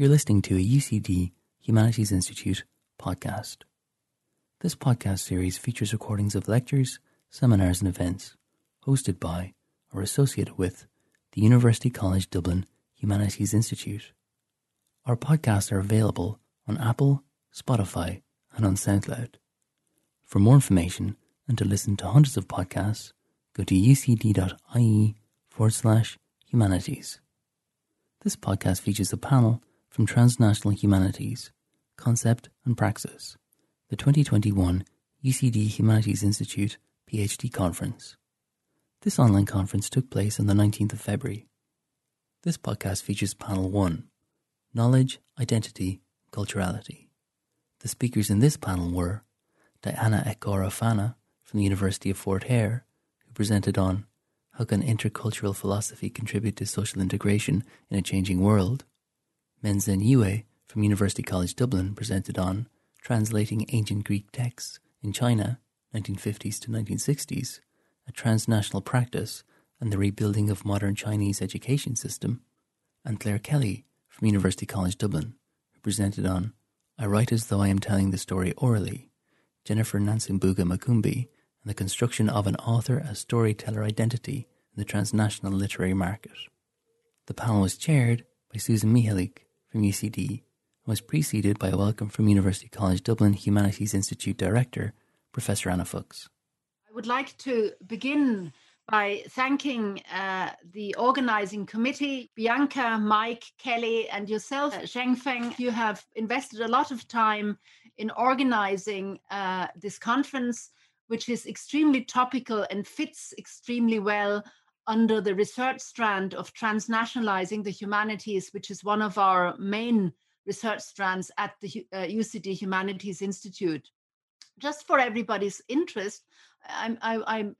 You're listening to a UCD Humanities Institute podcast. This podcast series features recordings of lectures, seminars, and events hosted by or associated with the University College Dublin Humanities Institute. Our podcasts are available on Apple, Spotify, and on SoundCloud. For more information and to listen to hundreds of podcasts, go to ucd.ie forward slash humanities. This podcast features a panel from Transnational Humanities, Concept and Praxis, the 2021 UCD Humanities Institute PhD Conference. This online conference took place on the 19th of February. This podcast features panel 1 Knowledge, Identity, Culturality. The speakers in this panel were Diana Ekora-Fana from the University of Fort Hare, who presented on how can intercultural philosophy contribute to social integration in a changing world? Mengchen Yue from University College Dublin presented on Translating Ancient Greek Texts in China, 1950s to 1960s, a transnational practice and the rebuilding of modern Chinese education system, and Claire Kelly from University College Dublin, who presented on I Write as Though I Am Telling the Story Orally, Jennifer Nansimbuga Makumbi, and the construction of an author as storyteller identity in the transnational literary market. The panel was chaired by Susan Mihalik from UCD was preceded by a welcome from University College Dublin Humanities Institute Director, Professor Anne Fuchs. I would like to begin by thanking uh, the organizing committee, Bianca, Mike, Kelly, and yourself, Zhengfeng. You have invested a lot of time in organizing uh, this conference, which is extremely topical and fits extremely well under the research strand of transnationalizing the humanities, which is one of our main research strands at the uh, UCD Humanities Institute. Just for everybody's interest, I, I, I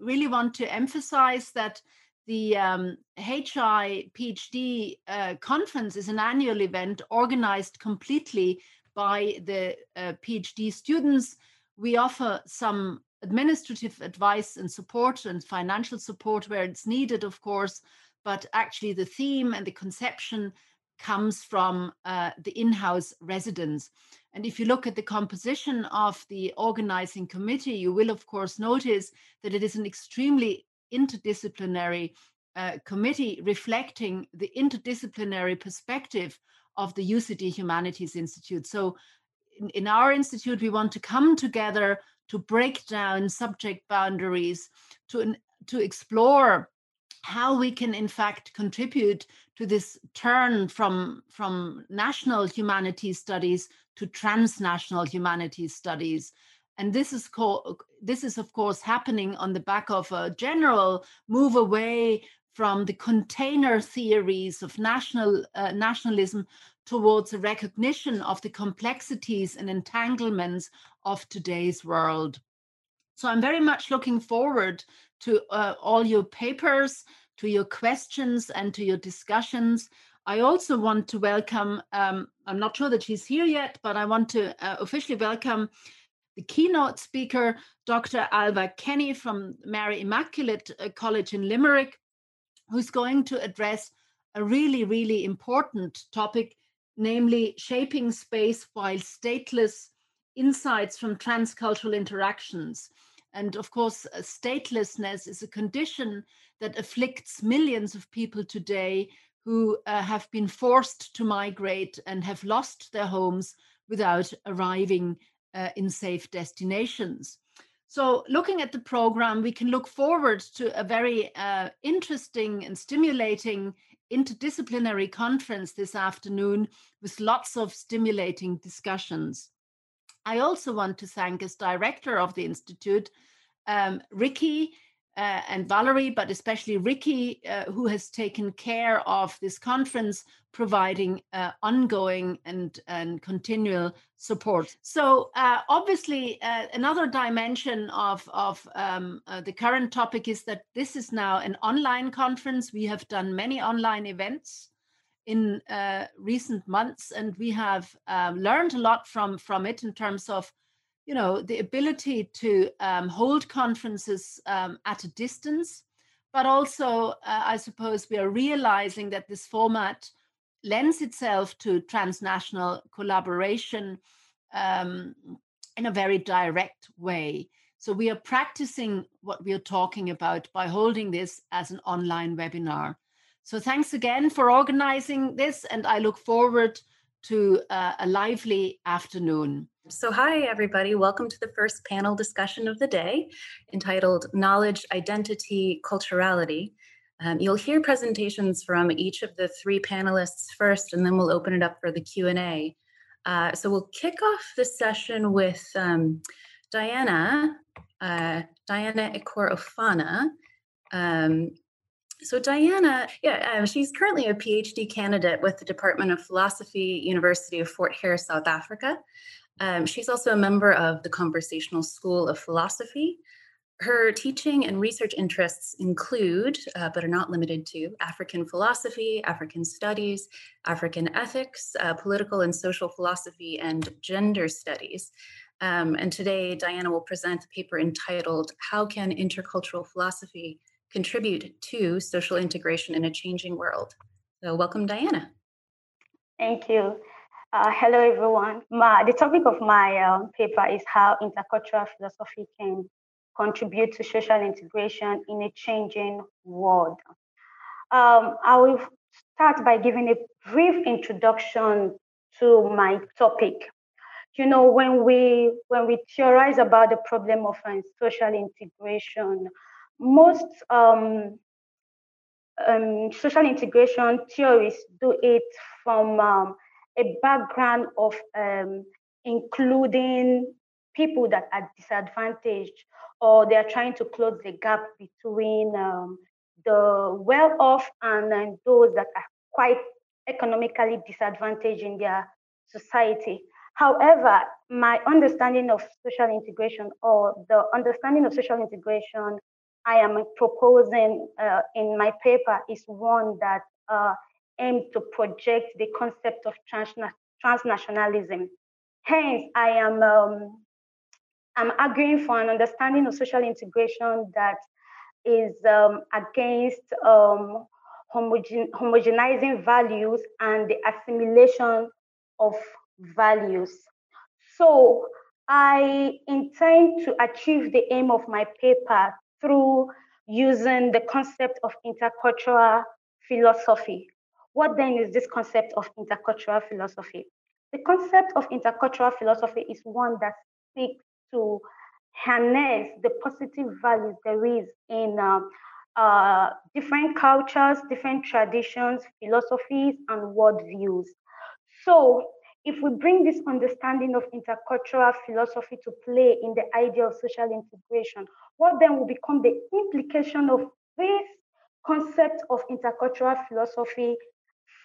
really want to emphasize that the um, HI PhD uh, conference is an annual event organized completely by the uh, PhD students. We offer some administrative advice and support and financial support where it's needed, of course, but actually the theme and the conception comes from uh, the in-house residents. And if you look at the composition of the organizing committee, you will of course notice that it is an extremely interdisciplinary uh, committee reflecting the interdisciplinary perspective of the UCD Humanities Institute. So in, in our institute, we want to come together to break down subject boundaries, to, to explore how we can in fact contribute to this turn from, from national humanities studies to transnational humanities studies. And this is called, this is of course happening on the back of a general move away from the container theories of national uh, nationalism towards a recognition of the complexities and entanglements of today's world. So I'm very much looking forward to uh, all your papers, to your questions, and to your discussions. I also want to welcome, um, I'm not sure that she's here yet, but I want to uh, officially welcome the keynote speaker, Dr. Alva Kenny from Mary Immaculate uh, College in Limerick, who's going to address a really, really important topic, namely shaping space while stateless insights from transcultural interactions. And of course, uh, statelessness is a condition that afflicts millions of people today who uh, have been forced to migrate and have lost their homes without arriving uh, in safe destinations. So, looking at the program, we can look forward to a very uh, interesting and stimulating interdisciplinary conference this afternoon with lots of stimulating discussions. I also want to thank, as director of the Institute, um, Ricky uh, and Valerie, but especially Ricky, uh, who has taken care of this conference, providing uh, ongoing and, and continual support. So, uh, obviously, uh, another dimension of, of um, uh, the current topic is that this is now an online conference. We have done many online events in recent months, and we have um, learned a lot from, from it in terms of you know, the ability to um, hold conferences um, at a distance, but also, uh, I suppose, we are realizing that this format lends itself to transnational collaboration um, in a very direct way. So we are practicing what we are talking about by holding this as an online webinar. So thanks again for organizing this, and I look forward to uh, a lively afternoon. So, hi, everybody. Welcome to the first panel discussion of the day entitled Knowledge, Identity, Culturality. Um, you'll hear presentations from each of the three panelists first, and then we'll open it up for the Q&A. Uh, so we'll kick off the session with um, Diana, uh, Diana Ekor Um, so Diana, yeah, um, she's currently a PhD candidate with the Department of Philosophy, University of Fort Hare, South Africa. Um, she's also a member of the Conversational School of Philosophy. Her teaching and research interests include, uh, but are not limited to, African philosophy, African studies, African ethics, uh, political and social philosophy, and gender studies. Um, and today, Diana will present a paper entitled How Can Intercultural Philosophy Contribute to Social Integration in a Changing World? So, welcome, Diana. Thank you. Uh, hello, everyone. My, the topic of my um, paper is how intercultural philosophy can contribute to social integration in a changing world. Um, I will start by giving a brief introduction to my topic. You know, when we when we theorize about the problem of uh, social integration, most um, um, social integration theorists do it from um, a background of um, including people that are disadvantaged or they are trying to close the gap between um, the well off and, and those that are quite economically disadvantaged in their society. However, my understanding of social integration or the understanding of social integration I am proposing uh, in my paper is one that uh, aim to project the concept of transna- transnationalism. Hence, I am um, I'm arguing for an understanding of social integration that is um, against um, homogen- homogenizing values and the assimilation of values. So I intend to achieve the aim of my paper through using the concept of intercultural philosophy. What then is this concept of intercultural philosophy? The concept of intercultural philosophy is one that seeks to harness the positive values there is in uh, uh, different cultures, different traditions, philosophies, and worldviews. So, if we bring this understanding of intercultural philosophy to play in the idea of social integration, what then will become the implication of this concept of intercultural philosophy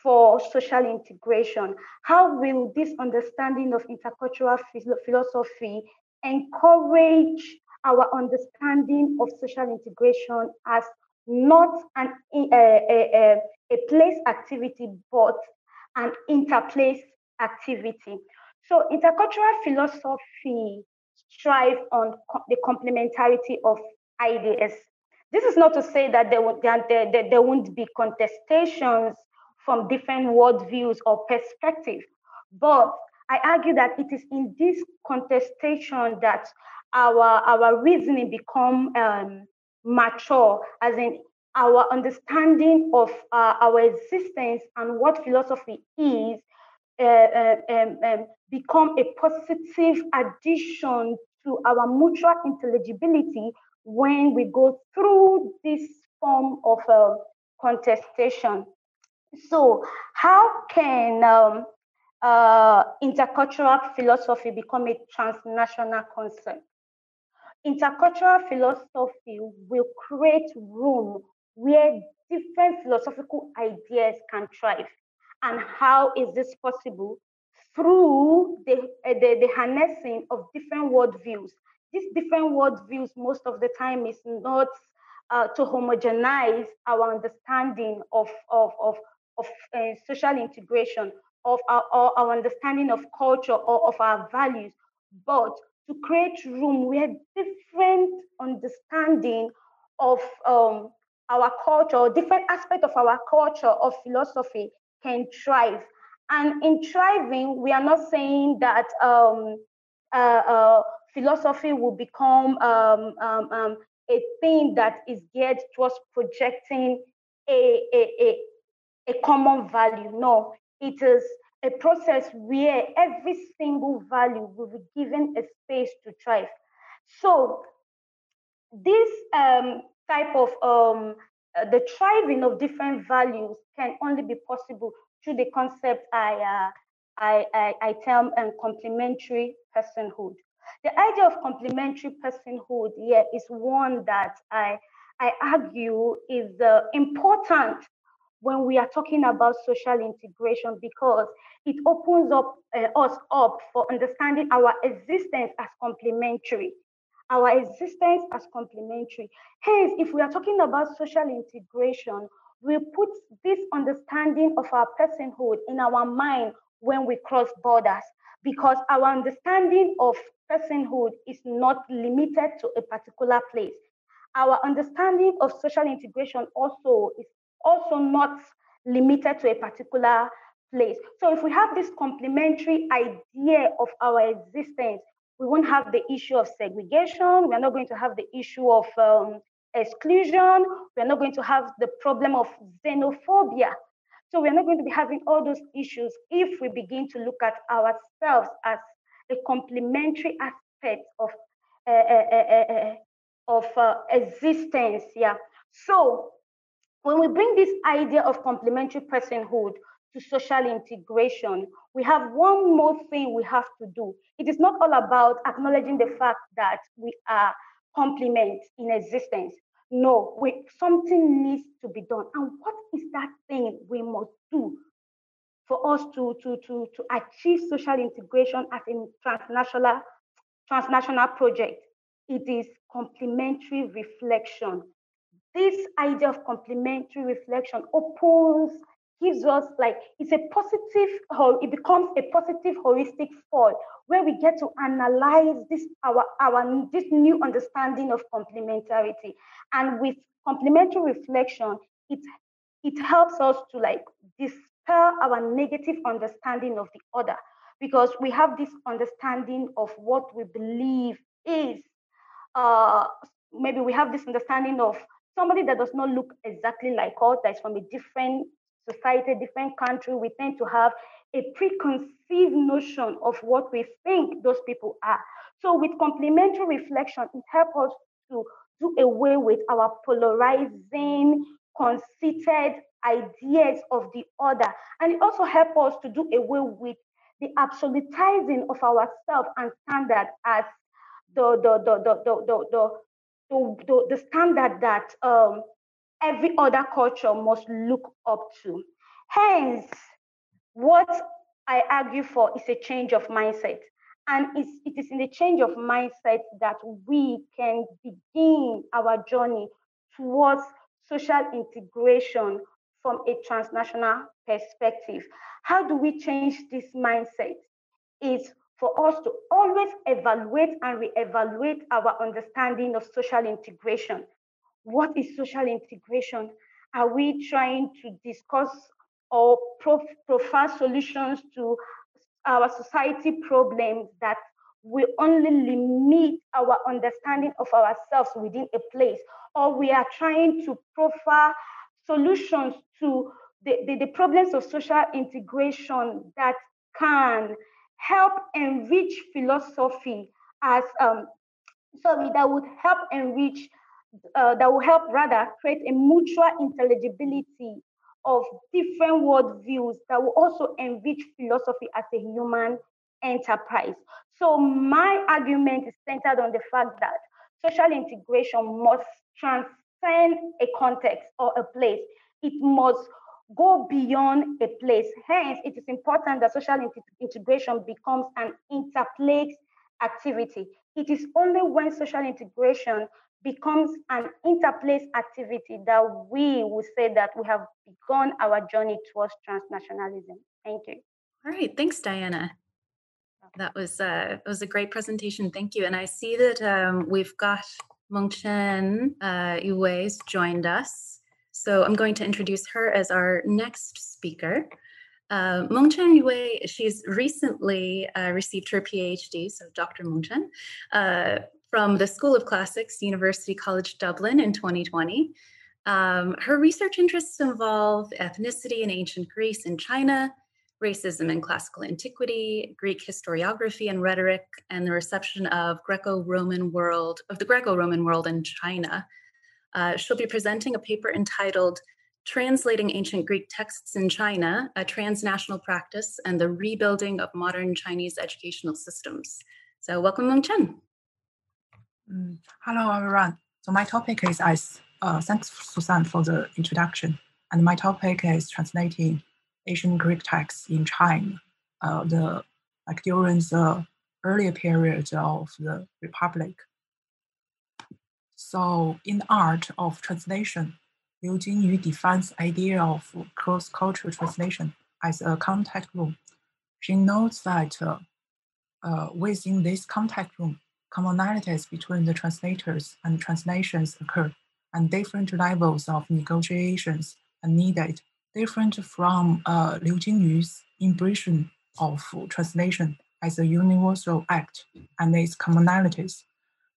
for social integration? How will this understanding of intercultural philosophy encourage our understanding of social integration as not an, a, a, a place activity, but an interplace activity. So intercultural philosophy strive on co- the complementarity of ideas. This is not to say that there, would, that there, there, there won't be contestations from different worldviews or perspectives, but I argue that it is in this contestation that our our reasoning become um, mature, as in our understanding of uh, our existence and what philosophy is uh, uh, um, um, become a positive addition to our mutual intelligibility when we go through this form of uh, contestation. So, how can um, uh, intercultural philosophy become a transnational concept. Intercultural philosophy will create room where different philosophical ideas can thrive. And how is this possible? Through the, uh, the, the harnessing of different worldviews. These different worldviews, most of the time, is not uh, to homogenize our understanding of, of, of, of uh, social integration, of our, our understanding of culture or of our values, but to create room where different understanding of um, our culture, different aspect of our culture, of philosophy can thrive. And in thriving, we are not saying that um, uh, uh, philosophy will become um, um, um, a thing that is geared towards projecting a, a, a, a common value. No, it is a process where every single value will be given a space to thrive. So this um, type of um, uh, the thriving of different values can only be possible through the concept I uh, I, I, I term and complementary personhood. The idea of complementary personhood yeah, is one that I I argue is uh, important when we are talking about social integration because it opens up uh, us up for understanding our existence as complementary our existence as complementary hence if we are talking about social integration we put this understanding of our personhood in our mind when we cross borders because our understanding of personhood is not limited to a particular place our understanding of social integration also is also not limited to a particular place. So if we have this complementary idea of our existence, we won't have the issue of segregation. We're not going to have the issue of um, exclusion. We're not going to have the problem of xenophobia. So we're not going to be having all those issues if we begin to look at ourselves as a complementary aspect of uh, uh, uh, of existence. Yeah. So when we bring this idea of complementary personhood to social integration, we have one more thing we have to do. It is not all about acknowledging the fact that we are complement in existence. No, we, something needs to be done. And what is that thing we must do for us to, to, to, to achieve social integration as a transnational, transnational project? It is complementary reflection this idea of complementary reflection opens gives us like it's a positive it becomes a positive holistic fall where we get to analyze this our our this new understanding of complementarity. And with complementary reflection it it helps us to like dispel our negative understanding of the other because we have this understanding of what we believe is uh maybe we have this understanding of somebody that does not look exactly like us, that's from a different society, different country, we tend to have a preconceived notion of what we think those people are. So with complementary reflection, it helps us to do away with our polarizing, conceited ideas of the other. And it also helps us to do away with the absolutizing of ourselves and standard as the the the the the the, the, the, the standard that um, every other culture must look up to. Hence, what I argue for is a change of mindset. And it's, it is in the change of mindset that we can begin our journey towards social integration from a transnational perspective. How do we change this mindset? Is for us to always evaluate and reevaluate our understanding of social integration. What is social integration? Are we trying to discuss or profile solutions to our society problems that we only limit our understanding of ourselves within a place, or we are trying to profile solutions to the, the, the problems of social integration that can help enrich philosophy as um, sorry that would help enrich uh, that will help rather create a mutual intelligibility of different worldviews that will also enrich philosophy as a human enterprise. So my argument is centered on the fact that social integration must transcend a context or a place. It must go beyond a place. Hence, it is important that social integration becomes an interplace activity. It is only when social integration becomes an interplace activity that we will say that we have begun our journey towards transnationalism. Thank you. All right, thanks, Diana. That was uh, was a great presentation. Thank you. And I see that um, we've got Mengchen uh, Yue's joined us. So I'm going to introduce her as our next speaker. Uh, Mengchen Yue, she's recently uh, received her PhD, so Dr. Mengchen, uh, from the School of Classics, University College Dublin in 2020. Um, her research interests involve ethnicity in ancient Greece and China, racism in classical antiquity, Greek historiography and rhetoric, and the reception of Greco-Roman world of the Greco-Roman world in China. Uh, she'll be presenting a paper entitled Translating Ancient Greek Texts in China, a Transnational Practice and the Rebuilding of Modern Chinese Educational Systems. So welcome, Meng Chen. Mm, hello, everyone. So my topic is as uh, thanks Susan for the introduction. And my topic is translating Ancient Greek texts in China. Uh, the like during the earlier period of the Republic. So in the art of translation, Liu Jingyu defines the idea of cross-cultural translation as a contact room. She notes that uh, uh, within this contact room, commonalities between the translators and translations occur, and different levels of negotiations are needed, different from uh, Liu Jingyu's impression of translation as a universal act and its commonalities.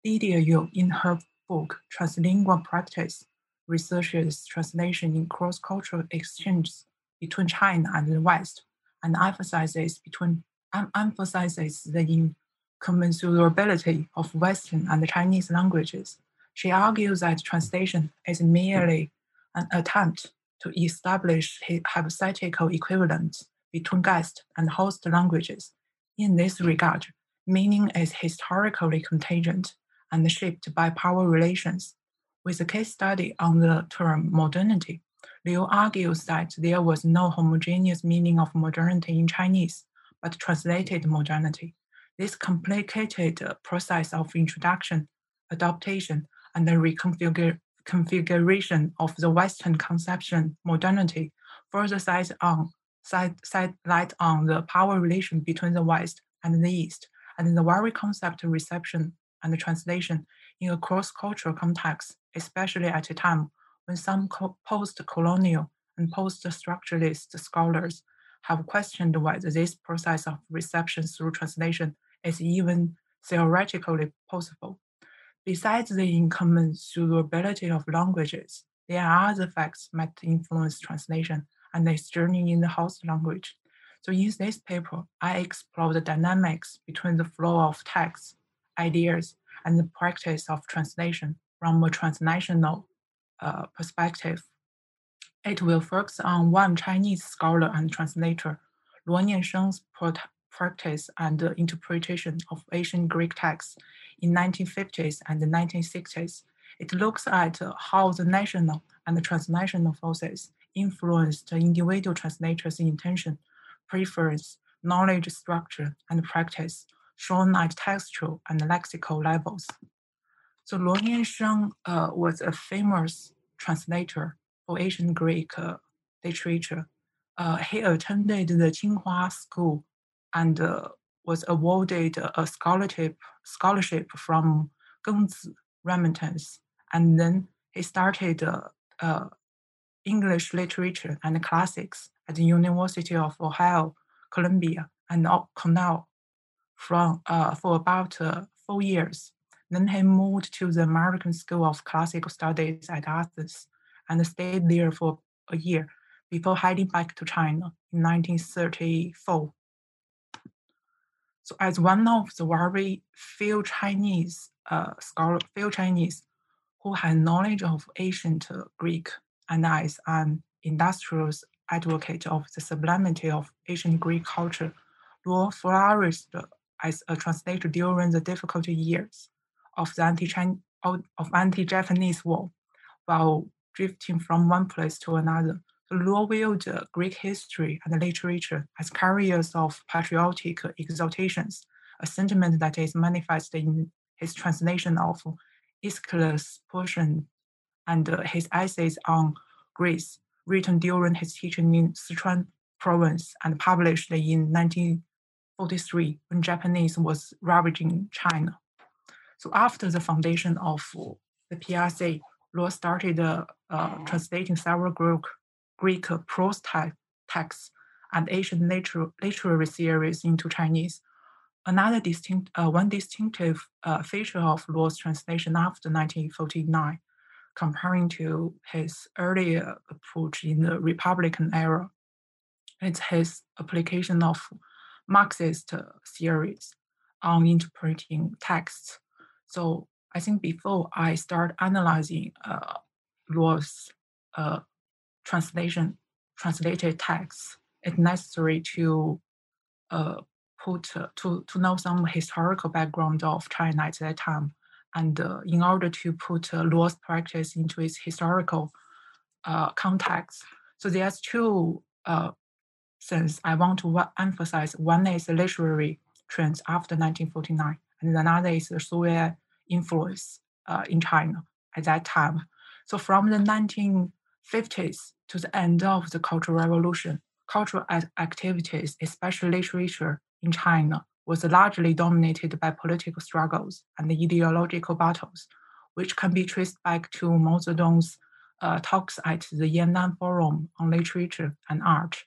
Lydia Liu, in her book Translingual Practice, researches translation in cross-cultural exchanges between China and the West, and emphasizes between um, emphasizes the incommensurability of Western and Chinese languages. She argues that translation is merely an attempt to establish hypothetical equivalence between guest and host languages. In this regard, meaning is historically contingent and shaped by power relations with a case study on the term modernity, Liu argues that there was no homogeneous meaning of modernity in Chinese, but translated modernity. This complicated uh, process of introduction, adaptation, and the reconfiguration of the Western conception modernity further sets on side, side light on the power relation between the West and the East, and the very concept reception and translation in a cross-cultural context, especially at a time when some post-colonial and post-structuralist scholars have questioned whether this process of reception through translation is even theoretically possible. Besides the incommensurability of languages, there are other facts that influence translation and its journey in the host language. So in this paper, I explore the dynamics between the flow of texts, ideas, and the practice of translation from a transnational uh, perspective. It will focus on one Chinese scholar and translator, Luo Niansheng's practice and interpretation of ancient Greek texts in 1950s and 1960s. It looks at how the national and the transnational forces influenced individual translators' intention, preference, knowledge structure, and practice shown at textual and lexical levels. So Luo Niansheng uh, was a famous translator for ancient Greek uh, literature. Uh, he attended the Tsinghua School and uh, was awarded a scholarship, scholarship from Gengzi Remittance. And then he started uh, uh, English literature and classics at the University of Ohio, Columbia, and Cornell from uh, for about four years. Then he moved to the American School of Classical Studies at Athens and stayed there for a year before heading back to China in 1934. So, as one of the very few Chinese uh, scholar, few Chinese who had knowledge of ancient Greek, and as an industrious advocate of the sublimity of ancient Greek culture, Luo flourished as a translator during the difficult years of the anti-Japanese war, while drifting from one place to another. Luo viewed Greek history and literature as carriers of patriotic exaltations, a sentiment that is manifested in his translation of Aeschylus' Persians and uh, his essays on Greece, written during his teaching in Sichuan province and published in 1943 when Japanese was ravaging China. So after the foundation of the PRC, Luo started uh, uh, translating several Greek, Greek prose texts and Asian literary series into Chinese. Another distinct, uh, one distinctive uh, feature of Luo's translation after 1949, comparing to his earlier approach in the Republican era, is his application of Marxist theories on interpreting texts. So I think before I start analyzing uh, Luo's uh, translation, translated texts, it's necessary to uh, put uh, to to know some historical background of China at that time, and uh, in order to put uh, Luo's practice into its historical uh, context. So there's two things I want to emphasize. One is the literary trends after 1949, and another is the Soviet influence uh, in China at that time. So from the 1950s to the end of the Cultural Revolution, cultural activities, especially literature in China, was largely dominated by political struggles and ideological battles, which can be traced back to Mao Zedong's uh, talks at the Yan'an Forum on Literature and Art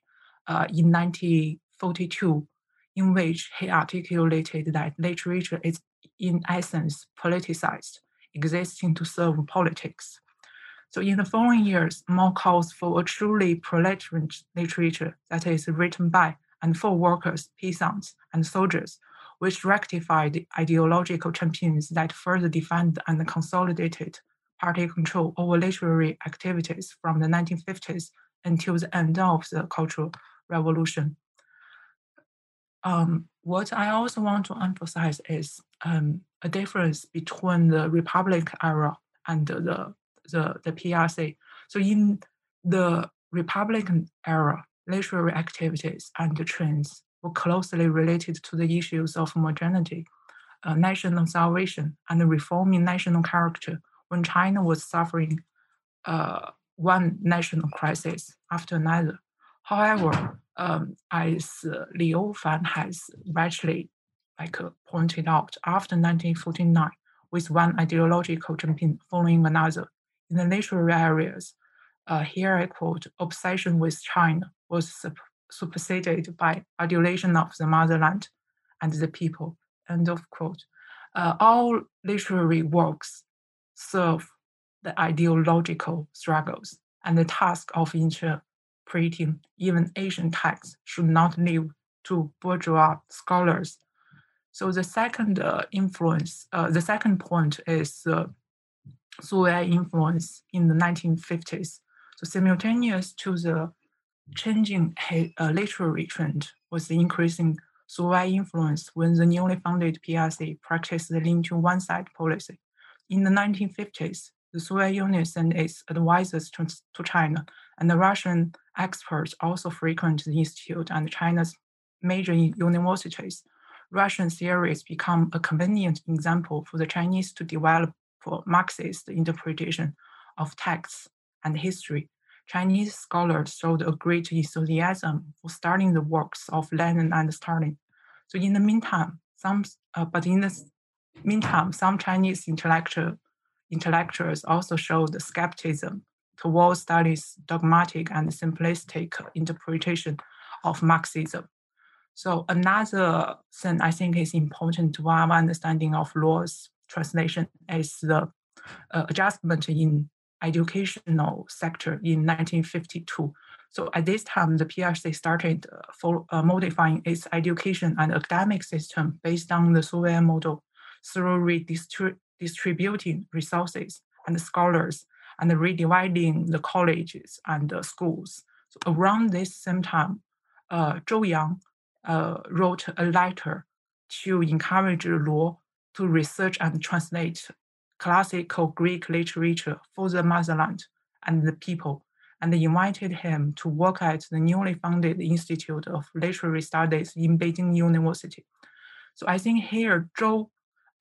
uh, in 1942, in which he articulated that literature is in essence politicized, existing to serve politics. So in the following years, more calls for a truly proletarian literature that is written by and for workers, peasants, and soldiers, which rectified ideological champions that further defined and consolidated party control over literary activities from the 1950s until the end of the Cultural Revolution. Um, what I also want to emphasize is um, a difference between the Republic era and the, the, the PRC. So in the Republican era, literary activities and trends were closely related to the issues of modernity, uh, national salvation, and reforming national character when China was suffering uh, one national crisis after another. However, um, as Liu Fan has rightly like uh, pointed out, after 1949, with one ideological champion following another, in the literary areas, uh, here I quote, obsession with China was superseded by adulation of the motherland and the people, end of quote. Uh, all literary works serve the ideological struggles and the task of even Asian texts should not leave to bourgeois scholars. So the second uh, influence, uh, the second point is the Soviet influence in the 1950s. So simultaneous to the changing uh, literary trend was the increasing Soviet influence when the newly founded PRC practiced the lean to one side policy. In the 1950s, the Soviet Union sent its advisors to, to China, and the Russian experts also frequent the institute and China's major universities. Russian theories become a convenient example for the Chinese to develop for Marxist interpretation of texts and history. Chinese scholars showed a great enthusiasm for studying the works of Lenin and Stalin. So in the meantime, some, uh, but in the meantime, some Chinese intellectual intellectuals also showed skepticism towards Stalin's dogmatic and simplistic interpretation of Marxism. So another thing I think is important to our understanding of Luo's translation is the uh, adjustment in educational sector in 1952. So at this time, the PRC started uh, for, uh, modifying its education and academic system based on the Soviet model through redistributing distributing resources and scholars and redividing the colleges and the schools. So around this same time, uh, Zhou Yang uh, wrote a letter to encourage Luo to research and translate classical Greek literature for the motherland and the people, and invited him to work at the newly founded Institute of Literary Studies in Beijing University. So I think here Zhou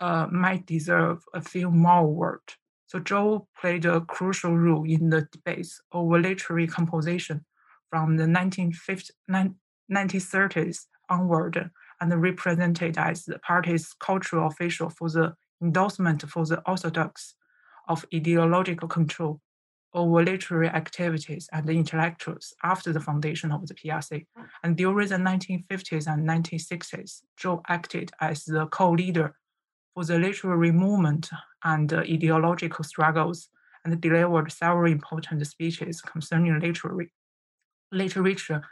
uh, might deserve a few more words. So Zhou played a crucial role in the debates over literary composition from the 1950, 1930s onward and represented as the party's cultural official for the endorsement for the orthodox of ideological control over literary activities and the intellectuals after the foundation of the PRC. Hmm. And during the 1950s and 1960s, Zhou acted as the co-leader for the literary movement and uh, ideological struggles and delivered several important speeches concerning literary, literature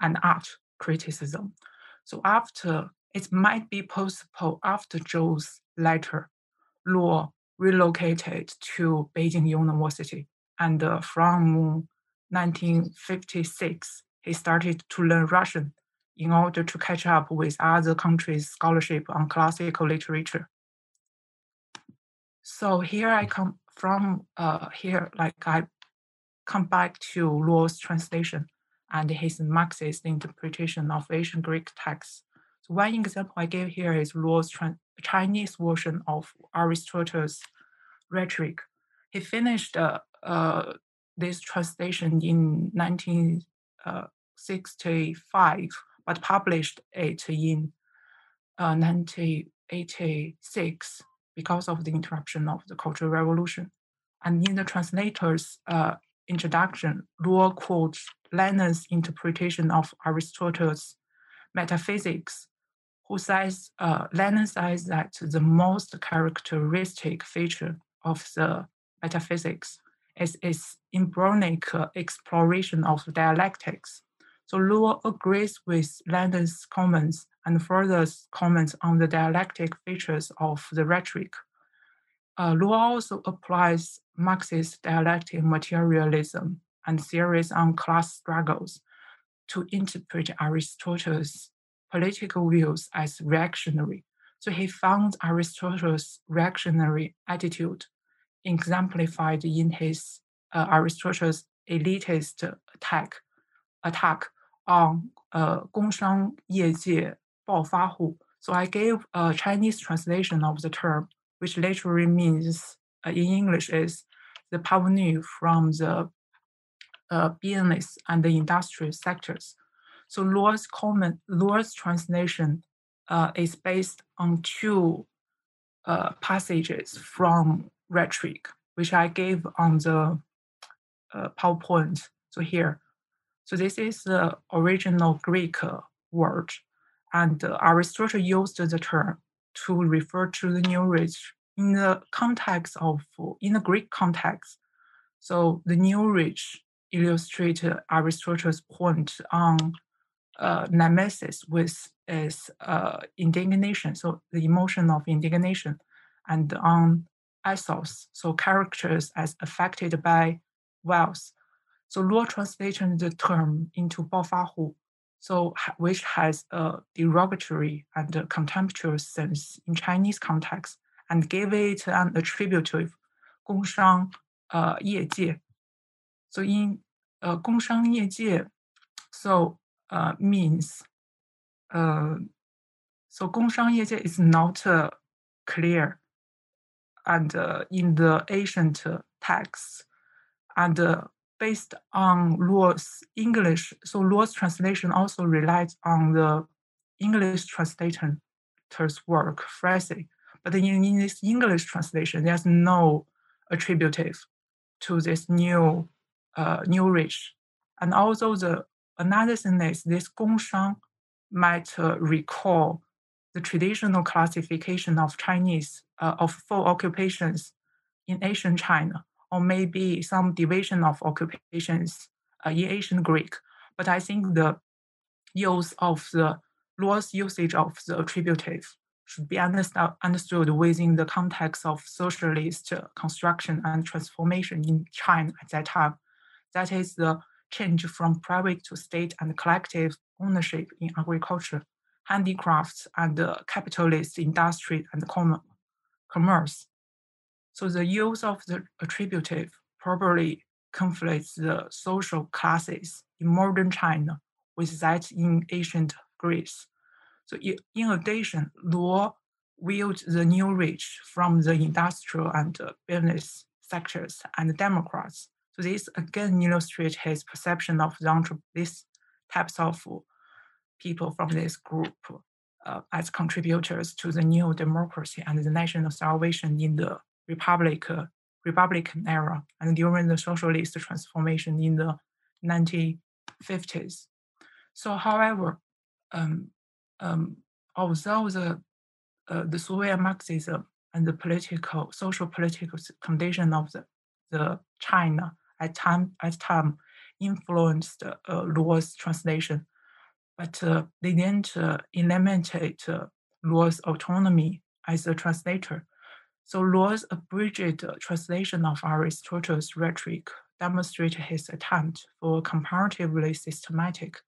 and art criticism. So after, it might be possible after Zhou's letter, Luo relocated to Beijing University. And uh, from 1956, he started to learn Russian in order to catch up with other countries' scholarship on classical literature. So here I come from uh, here, like I come back to Luo's translation and his Marxist interpretation of ancient Greek texts. So one example I gave here is Luo's Chinese version of Aristotle's rhetoric. He finished uh, uh, this translation in 1965, but published it in 1986 uh, because of the interruption of the Cultural Revolution. And in the translator's uh, introduction, Luo quotes Lenin's interpretation of Aristotle's metaphysics, who says uh, Lenin says that the most characteristic feature of the metaphysics is its embryonic exploration of dialectics. So Luo agrees with Lenin's comments and further comments on the dialectic features of the rhetoric. Uh, Luo also applies Marxist dialectic materialism and theories on class struggles to interpret Aristotle's political views as reactionary. So he found Aristotle's reactionary attitude exemplified in his uh, Aristotle's elitist attack attack on. So I gave a Chinese translation of the term, which literally means uh, in English is the pioneer from the uh, business and the industrial sectors. So Luo's comment, Luo's translation uh, is based on two uh, passages from rhetoric, which I gave on the uh, PowerPoint. So here, so this is the original Greek word, and Aristotle used the term to refer to the new rich in the context of in the Greek context. So the new rich illustrate Aristotle's point on uh, nemesis with is uh, indignation, so the emotion of indignation, and on ethos, so characters as affected by wealth. So Luo translated the term into 暴发户, so which has a derogatory and a contemptuous sense in Chinese context, and gave it an attributive 工商呃业界 so in uh, 工商业界, so uh, means uh, so 工商业界 is not uh, clear and uh, in the ancient texts and uh, based on Luo's English. So Luo's translation also relies on the English translator's work, Freese. But in, in this English translation, there's no attributive to this new uh, new rich. And also the another thing is this Gongshang might uh, recall the traditional classification of Chinese uh, of four occupations in ancient China, or maybe some division of occupations uh, in ancient Greek. But I think the use of the Luo's usage of the attributive should be understood within the context of socialist construction and transformation in China at that time. That is the change from private to state and collective ownership in agriculture, handicrafts, and capitalist industry and commerce. So the use of the attributive probably conflicts the social classes in modern China with that in ancient Greece. So in addition, Luo viewed the new rich from the industrial and business sectors and Democrats so this again illustrates his perception of the these types of people from this group uh, as contributors to the new democracy and the national salvation in the republic uh, Republican era and during the socialist transformation in the 1950s. So, however, um, um, although the uh, the Soviet Marxism and the political, social political condition of the, the China at time at time influenced uh, Luo's translation, but uh, they didn't uh, eliminate uh, Luo's autonomy as a translator. So Luo's abridged translation of Aristotle's rhetoric demonstrated his attempt for a comparatively systematic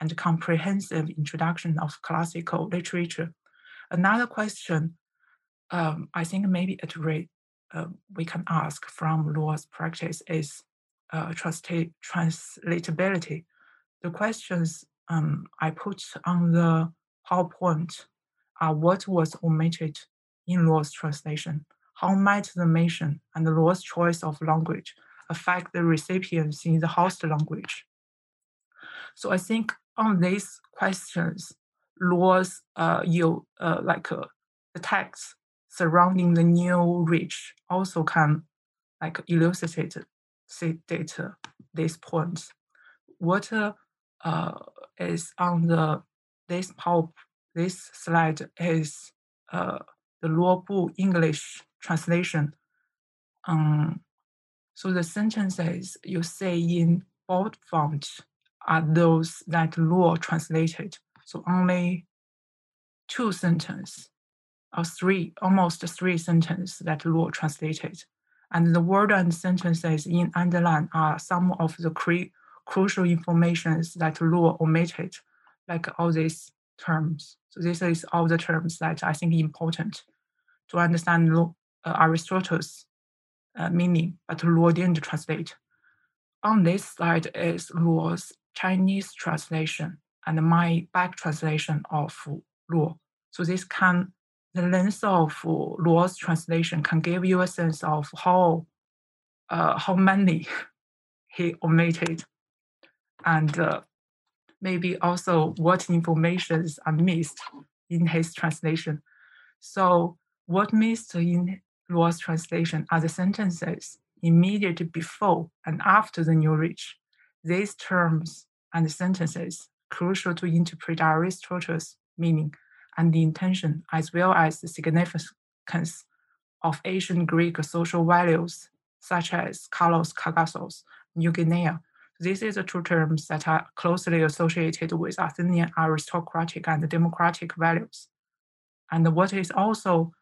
and comprehensive introduction of classical literature. Another question um, I think maybe at rate uh, we can ask from Luo's practice is uh, translatability. The questions um, I put on the PowerPoint are what was omitted in Luo's translation. How might the mission and Luo's choice of language affect the recipients in the host language? So I think on these questions, Luo's uh, you uh, like uh, the text surrounding the new reach also can like elucidate data these points. What uh, is on the this power this slide is uh, the Loeb English translation. Um, so the sentences you see in bold font are those that Luo translated. So only two sentences or three, almost three sentences that Luo translated. And the word and sentences in underline are some of the cre- crucial informations that Luo omitted, like all these terms. So this is all the terms that I think important to understand uh, Aristotle's uh, meaning, but Luo didn't translate. On this slide is Luo's Chinese translation and my back translation of Luo. So this can the length of Luo's translation can give you a sense of how uh, how many he omitted, and uh, maybe also what informations are missed in his translation. So what missed in Luo's translation are the sentences immediately before and after the new reach. These terms and sentences crucial to interpret Aristotle's meaning and the intention, as well as the significance of ancient Greek social values, such as kalos kagathos, New Guinea. These are the two terms that are closely associated with Athenian aristocratic and democratic values. And what is also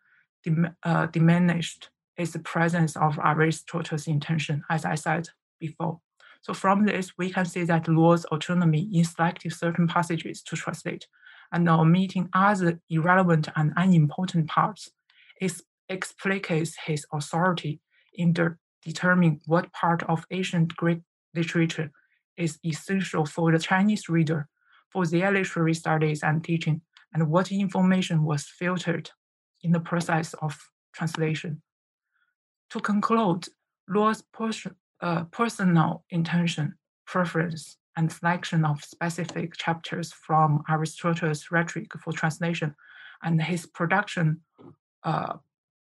dim, uh, diminished is the presence of Aristotle's intention, as I said before. So from this, we can see that Luo's autonomy in selecting certain passages to translate and omitting other irrelevant and unimportant parts is explicates his authority in de- determining what part of ancient Greek literature is essential for the Chinese reader for their literary studies and teaching, and what information was filtered in the process of translation. To conclude, Luo's uh, personal intention, preference, and selection of specific chapters from Aristotle's Rhetoric for translation and his production uh,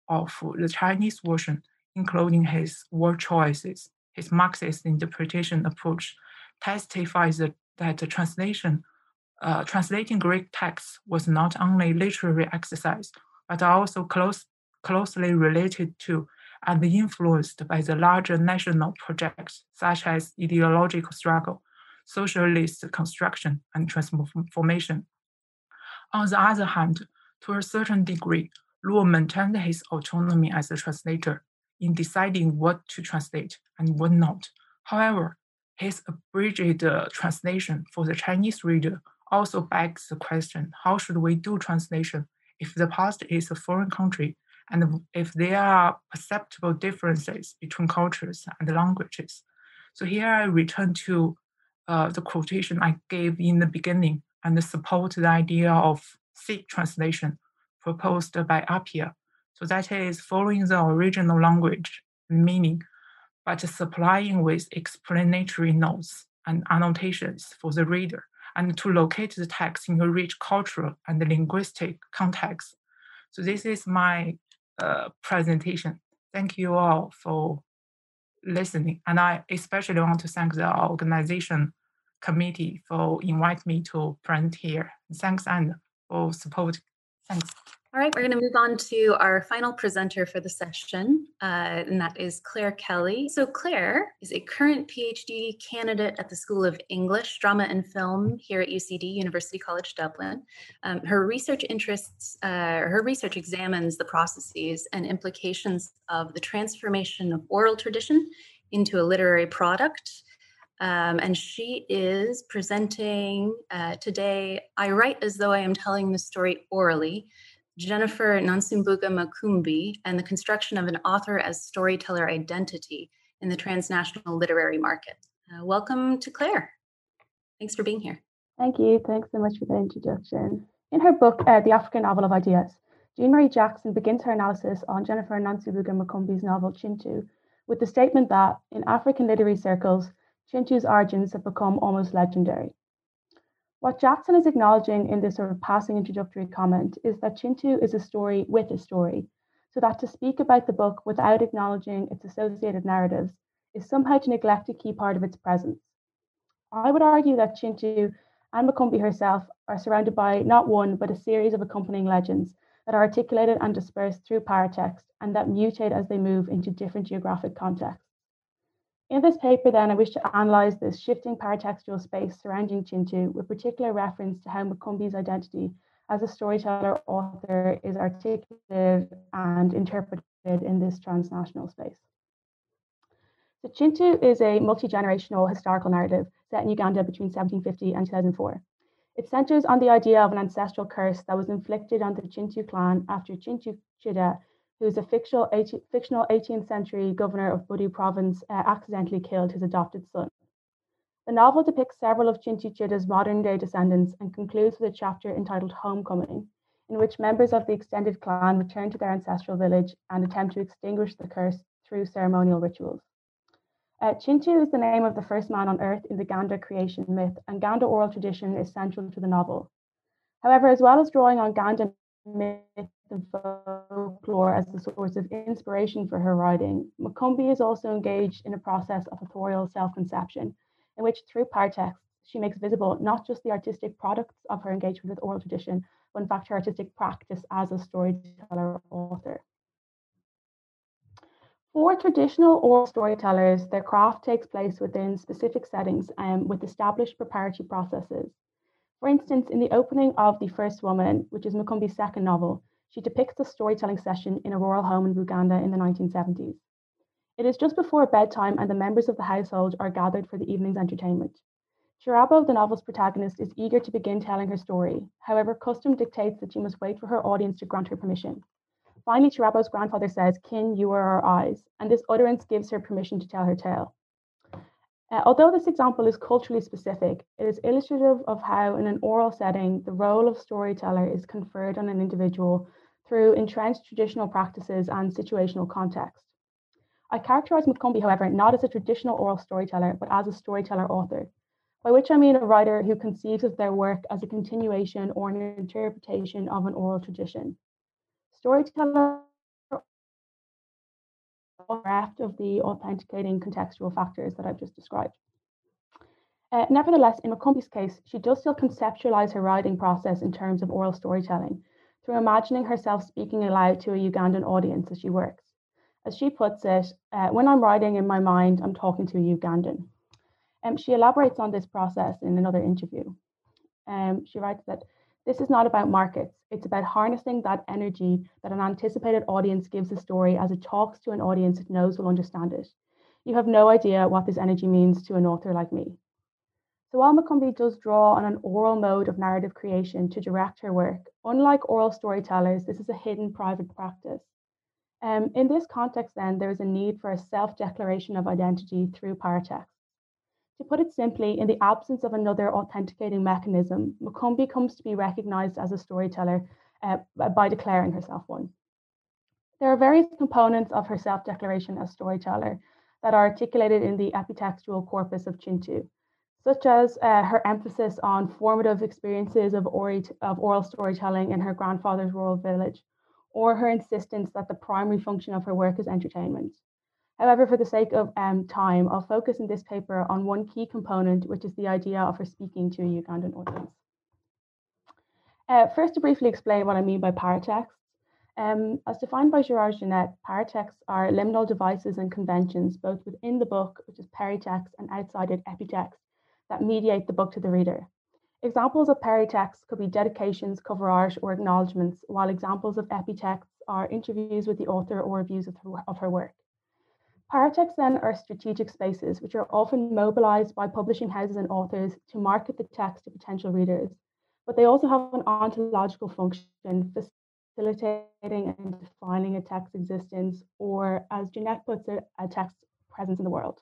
of the Chinese version, including his word choices, his Marxist interpretation approach, testifies that, that the translation, uh, translating Greek texts was not only literary exercise, but also close, closely related to and influenced by the larger national projects such as ideological struggle, socialist construction and transformation. On the other hand, to a certain degree, Luo maintained his autonomy as a translator in deciding what to translate and what not. However, his abridged uh, translation for the Chinese reader also begs the question how should we do translation if the past is a foreign country and if there are perceptible differences between cultures and languages? So here I return to uh, the quotation I gave in the beginning and support the idea of thick translation proposed by Appiah. So that is following the original language meaning, but supplying with explanatory notes and annotations for the reader, and to locate the text in a rich cultural and linguistic context. So this is my uh, presentation. Thank you all for listening. And I especially want to thank the organization committee for inviting me to present here. Thanks and for support. Thanks. All right, we're going to move on to our final presenter for the session, uh, and that is Claire Kelly. So, Claire is a current PhD candidate at the School of English, Drama and Film here at UCD, University College Dublin. Um, her research interests, uh, her research examines the processes and implications of the transformation of oral tradition into a literary product. Um, and she is presenting uh, today. I write as though I am telling the story orally Jennifer Nansumbuga Makumbi, and the construction of an author as storyteller identity in the transnational literary market. Uh, welcome to Claire. Thanks for being here. Thank you. Thanks so much for the introduction. In her book, uh, The African Novel of Ideas, Jean Marie Jackson begins her analysis on Jennifer Nansumbuga Makumbi's novel Kintu with the statement that in African literary circles, Kintu's origins have become almost legendary. What Jackson is acknowledging in this sort of passing introductory comment is that Kintu is a story with a story, so that to speak about the book without acknowledging its associated narratives is somehow to neglect a key part of its presence. I would argue that Kintu and Makumbi herself are surrounded by not one, but a series of accompanying legends that are articulated and dispersed through paratext and that mutate as they move into different geographic contexts. In this paper, then, I wish to analyse this shifting paratextual space surrounding Kintu with particular reference to how Makumbi's identity as a storyteller author is articulated and interpreted in this transnational space. So Kintu is a multi-generational historical narrative set in Uganda between 1750 and 2004. It centres on the idea of an ancestral curse that was inflicted on the Kintu clan after Kintu Kidda who is a fictional, 18, fictional 18th century governor of Buddu province, uh, accidentally killed his adopted son. The novel depicts several of Kintu Kidda's modern day descendants and concludes with a chapter entitled Homecoming, in which members of the extended clan return to their ancestral village and attempt to extinguish the curse through ceremonial rituals. Uh, Kintu is the name of the first man on earth in the Ganda creation myth, and Ganda oral tradition is central to the novel. However, as well as drawing on Ganda myth and folklore as the source of inspiration for her writing, Makumbi is also engaged in a process of authorial self-conception, in which through paratext, she makes visible not just the artistic products of her engagement with oral tradition, but in fact her artistic practice as a storyteller author. For traditional oral storytellers, their craft takes place within specific settings and um, with established preparatory processes. For instance, in the opening of The First Woman, which is Makumbi's second novel, she depicts a storytelling session in a rural home in Buganda in the 1970s. It is just before bedtime and the members of the household are gathered for the evening's entertainment. Kirabo, the novel's protagonist, is eager to begin telling her story. However, custom dictates that she must wait for her audience to grant her permission. Finally, Kirabo's grandfather says, Kin, you are our eyes, and this utterance gives her permission to tell her tale. Uh, although this example is culturally specific, it is illustrative of how, in an oral setting, the role of storyteller is conferred on an individual through entrenched traditional practices and situational context. I characterize Makumbi, however, not as a traditional oral storyteller, but as a storyteller author, by which I mean a writer who conceives of their work as a continuation or an interpretation of an oral tradition. Storyteller bereft of the authenticating contextual factors that I've just described. Uh, nevertheless, in Makumbi's case, she does still conceptualize her writing process in terms of oral storytelling through imagining herself speaking aloud to a Ugandan audience as she works. As she puts it, uh, when I'm writing in my mind, I'm talking to a Ugandan. Um, she elaborates on this process in another interview. Um, she writes that this is not about markets. It's about harnessing that energy that an anticipated audience gives a story as it talks to an audience it knows will understand it. You have no idea what this energy means to an author like me. So while Makumbi does draw on an oral mode of narrative creation to direct her work, unlike oral storytellers, this is a hidden private practice. Um, in this context, then, there is a need for a self declaration of identity through paratext. To put it simply, in the absence of another authenticating mechanism, Makumbi comes to be recognized as a storyteller uh, by declaring herself one. There are various components of her self declaration as storyteller that are articulated in the epitextual corpus of Kintu, such as uh, her emphasis on formative experiences of, of oral storytelling in her grandfather's rural village, or her insistence that the primary function of her work is entertainment. However, for the sake of um, time, I'll focus in this paper on one key component, which is the idea of her speaking to a Ugandan audience. Uh, first, to briefly explain what I mean by paratexts. Um, as defined by Gerard Genette, paratexts are liminal devices and conventions, both within the book, which is peritext, and outside it, epitext, that mediate the book to the reader. Examples of peritexts could be dedications, cover art, or acknowledgements, while examples of epitexts are interviews with the author or reviews of her, of her work. Paratexts then are strategic spaces, which are often mobilized by publishing houses and authors to market the text to potential readers, but they also have an ontological function, facilitating and defining a text's existence, or as Genette puts it, a text's presence in the world.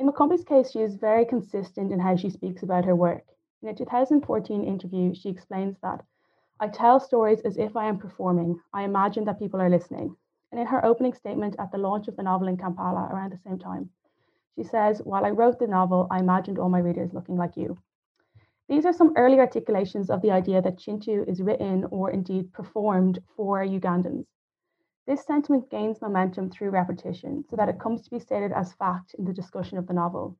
In Makumbi's case, she is very consistent in how she speaks about her work. In a 2014 interview, she explains that I tell stories as if I am performing. I imagine that people are listening. And in her opening statement at the launch of the novel in Kampala around the same time, she says, While I wrote the novel, I imagined all my readers looking like you. These are some early articulations of the idea that Kintu is written or indeed performed for Ugandans. This sentiment gains momentum through repetition so that it comes to be stated as fact in the discussion of the novel.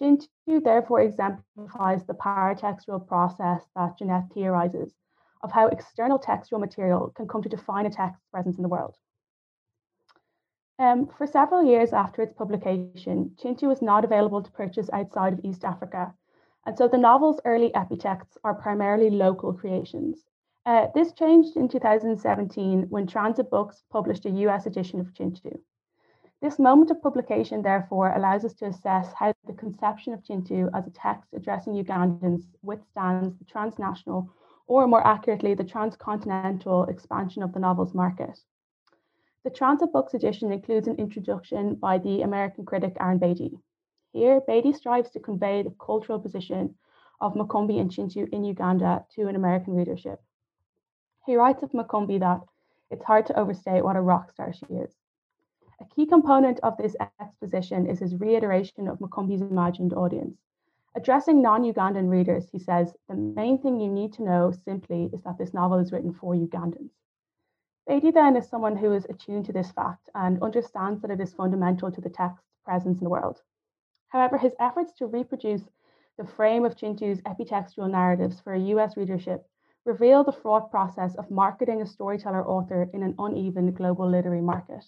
Kintu therefore exemplifies the paratextual process that Genette theorizes of how external textual material can come to define a text's presence in the world. Um, for several years after its publication, Kintu was not available to purchase outside of East Africa, and so the novel's early epitexts are primarily local creations. Uh, this changed in 2017 when Transit Books published a US edition of Kintu. This moment of publication, therefore, allows us to assess how the conception of Kintu as a text addressing Ugandans withstands the transnational, or more accurately, the transcontinental expansion of the novel's market. The Transit Books edition includes an introduction by the American critic Aaron Bady. Here, Bady strives to convey the cultural position of Makumbi and Kintu in Uganda to an American readership. He writes of Makumbi that it's hard to overstate what a rock star she is. A key component of this exposition is his reiteration of Makumbi's imagined audience. Addressing non Ugandan readers, he says, the main thing you need to know simply is that this novel is written for Ugandans. Bady then is someone who is attuned to this fact and understands that it is fundamental to the text's presence in the world. However, his efforts to reproduce the frame of Kintu's epitextual narratives for a US readership reveal the fraught process of marketing a storyteller author in an uneven global literary market.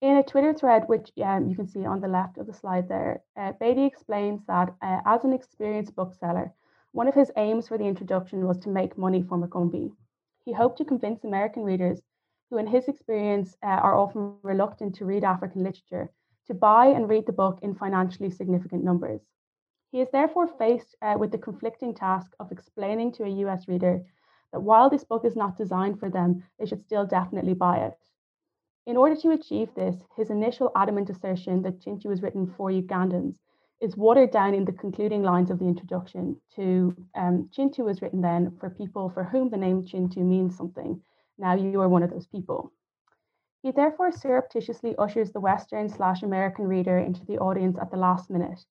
In a Twitter thread, which um, you can see on the left of the slide there, uh, Bady explains that uh, as an experienced bookseller, one of his aims for the introduction was to make money for Makumbi. He hoped to convince American readers, who in his experience uh, are often reluctant to read African literature, to buy and read the book in financially significant numbers. He is therefore faced uh, with the conflicting task of explaining to a US reader that while this book is not designed for them, they should still definitely buy it. In order to achieve this, his initial adamant assertion that Kintu was written for Ugandans is watered down in the concluding lines of the introduction to um, Kintu was written then for people for whom the name Kintu means something. Now you are one of those people. He therefore surreptitiously ushers the Western slash American reader into the audience at the last minute,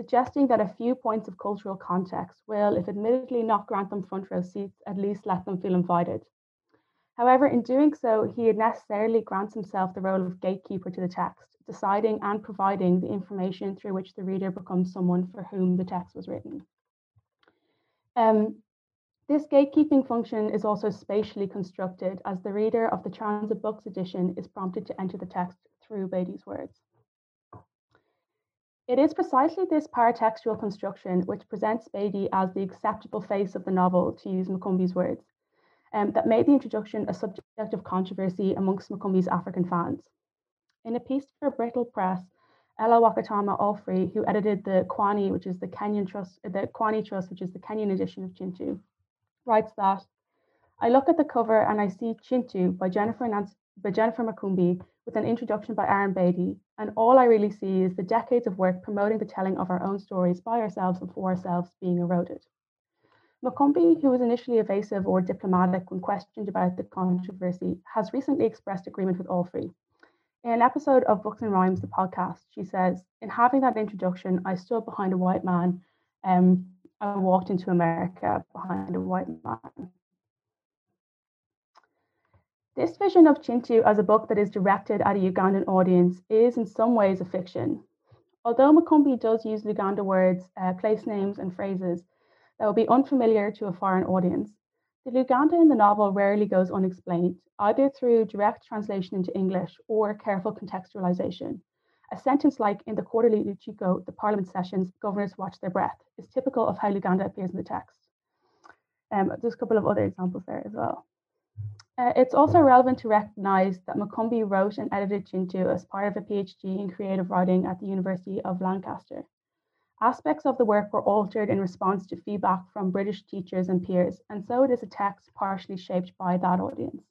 suggesting that a few points of cultural context will, if admittedly not grant them front row seats, at least let them feel invited. However, in doing so, he necessarily grants himself the role of gatekeeper to the text, deciding and providing the information through which the reader becomes someone for whom the text was written. Um, this gatekeeping function is also spatially constructed as the reader of the Transit Books edition is prompted to enter the text through Bady's words. It is precisely this paratextual construction which presents Bady as the acceptable face of the novel, to use Makumbi's words, um, that made the introduction a subject of controversy amongst Makumbi's African fans. In a piece for Brittle Press, Ella Wakatama Allfrey, who edited the Kwani, which is the Kenyan Trust, the Kwani Trust, which is the Kenyan edition of Kintu, writes that I look at the cover and I see Kintu by Jennifer, Nance, by Jennifer Makumbi with an introduction by Aaron Bady, and all I really see is the decades of work promoting the telling of our own stories by ourselves and for ourselves being eroded. Makumbi, who was initially evasive or diplomatic when questioned about the controversy, has recently expressed agreement with Allfrey. In an episode of Books and Rhymes, the podcast, she says, In having that introduction, I stood behind a white man um, I walked into America behind a white man. This vision of Kintu as a book that is directed at a Ugandan audience is in some ways a fiction. Although Makumbi does use Luganda words, uh, place names, and phrases that will be unfamiliar to a foreign audience, the Luganda in the novel rarely goes unexplained, either through direct translation into English or careful contextualization. A sentence like in the quarterly Lukiiko, the parliament sessions, governors watch their breath, is typical of how Luganda appears in the text. Um, there's a couple of other examples there as well. Uh, it's also relevant to recognize that Makumbi wrote and edited Kintu as part of a PhD in creative writing at the University of Lancaster. Aspects of the work were altered in response to feedback from British teachers and peers, and so it is a text partially shaped by that audience.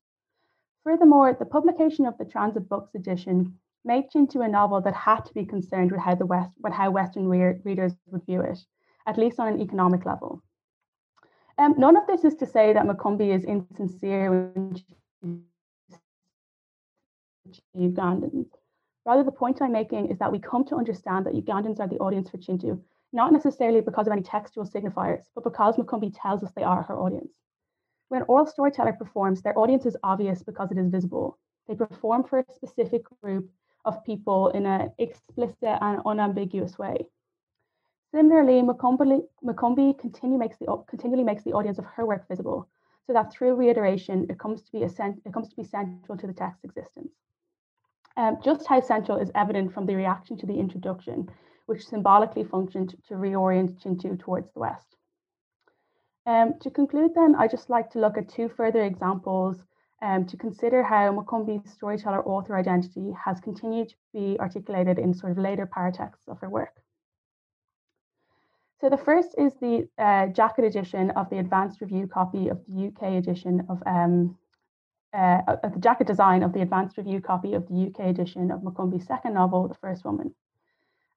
Furthermore, the publication of the Transit Books edition made Kintu a novel that had to be concerned with how the West, with how Western re- readers would view it, at least on an economic level. Um, none of this is to say that Makumbi is insincere when Ugandans. Rather, the point I'm making is that we come to understand that Ugandans are the audience for Kintu, not necessarily because of any textual signifiers, but because Makumbi tells us they are her audience. When an oral storyteller performs, their audience is obvious because it is visible. They perform for a specific group of people in an explicit and unambiguous way. Similarly, Makumbi, continue makes the, continually makes the audience of her work visible, so that through reiteration, it comes to be, it comes to be central to the text's existence. Um, just how central is evident from the reaction to the introduction, which symbolically functioned to reorient Kintu towards the West. Um, to conclude then, I'd just like to look at two further examples um, to consider how Makumbi's storyteller author identity has continued to be articulated in sort of later paratexts of her work. So the first is the uh, jacket edition of the advanced review copy of the UK edition of um, uh, the jacket design of the advanced review copy of the UK edition of Makumbi's second novel, The First Woman.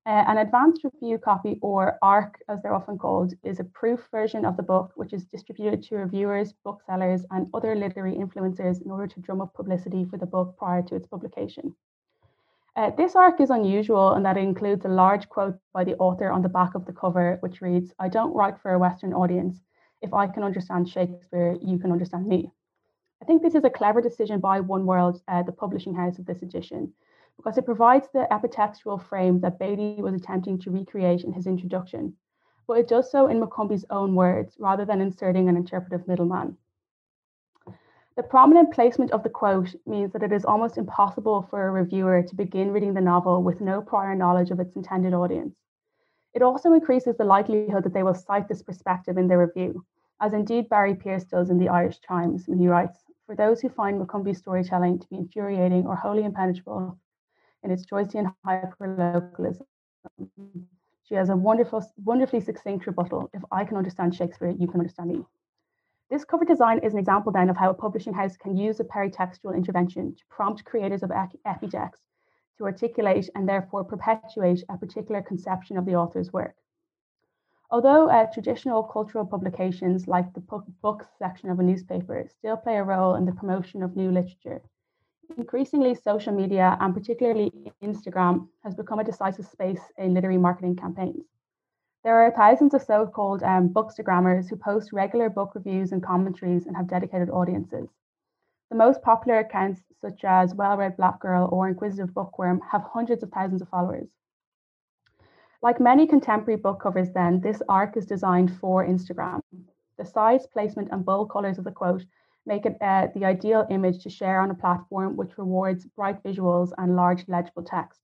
Uh, an advanced review copy, or ARC as they're often called, is a proof version of the book which is distributed to reviewers, booksellers, and other literary influencers in order to drum up publicity for the book prior to its publication. Uh, this ARC is unusual in that it includes a large quote by the author on the back of the cover, which reads, I don't write for a Western audience. If I can understand Shakespeare, you can understand me. I think this is a clever decision by One World, uh, the publishing house of this edition, because it provides the epitextual frame that Bady was attempting to recreate in his introduction, but it does so in Makumbi's own words rather than inserting an interpretive middleman. The prominent placement of the quote means that it is almost impossible for a reviewer to begin reading the novel with no prior knowledge of its intended audience. It also increases the likelihood that they will cite this perspective in their review, as indeed Barry Pierce does in the Irish Times when he writes for those who find Makumbi's storytelling to be infuriating or wholly impenetrable in its Joycean hyperlocalism, she has a wonderful, wonderfully succinct rebuttal. If I can understand Shakespeare, you can understand me. This cover design is an example then of how a publishing house can use a peritextual intervention to prompt creators of epitext to articulate and therefore perpetuate a particular conception of the author's work. Although uh, traditional cultural publications like the books section of a newspaper still play a role in the promotion of new literature, increasingly social media and particularly Instagram has become a decisive space in literary marketing campaigns. There are thousands of so-called um, bookstagrammers who post regular book reviews and commentaries and have dedicated audiences. The most popular accounts, such as Well Read Black Girl or Inquisitive Bookworm, have hundreds of thousands of followers. Like many contemporary book covers, then, this arc is designed for Instagram. The size, placement, and bold colors of the quote make it uh, the ideal image to share on a platform which rewards bright visuals and large legible text.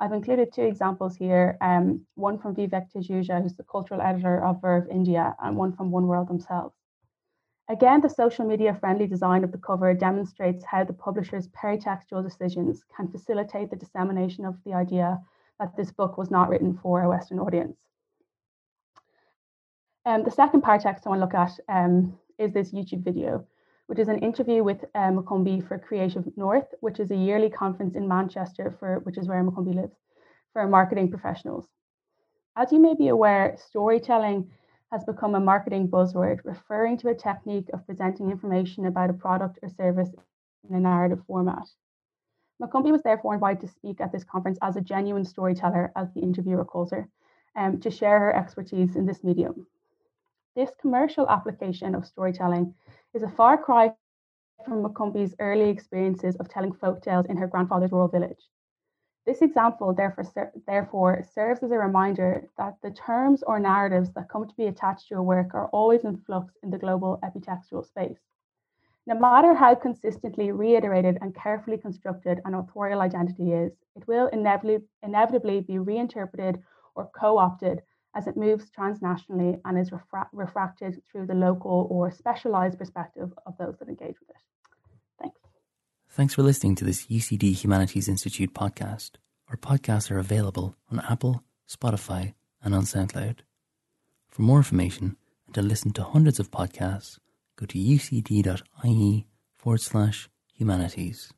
I've included two examples here, um, one from Vivek Tejuja, who's the cultural editor of Verve India, and one from One World themselves. Again, the social media friendly design of the cover demonstrates how the publisher's peritextual decisions can facilitate the dissemination of the idea that this book was not written for a Western audience. Um, the second paratext I want to look at um, is this YouTube video, which is an interview with uh, Makumbi for Creative North, which is a yearly conference in Manchester, for which is where Makumbi lives, for marketing professionals. As you may be aware, storytelling has become a marketing buzzword, referring to a technique of presenting information about a product or service in a narrative format. Makumbi was therefore invited to speak at this conference as a genuine storyteller, as the interviewer calls her, um, to share her expertise in this medium. This commercial application of storytelling is a far cry from Makumbi's early experiences of telling folk tales in her grandfather's rural village. This example therefore, ser- therefore serves as a reminder that the terms or narratives that come to be attached to a work are always in flux in the global epitextual space. No matter how consistently reiterated and carefully constructed an authorial identity is, it will inevitably, inevitably be reinterpreted or co opted as it moves transnationally and is refra- refracted through the local or specialized perspective of those that engage with it. Thanks. Thanks for listening to this UCD Humanities Institute podcast. Our podcasts are available on Apple, Spotify, and on SoundCloud. For more information and to listen to hundreds of podcasts, go to ucd.ie forward slash humanities.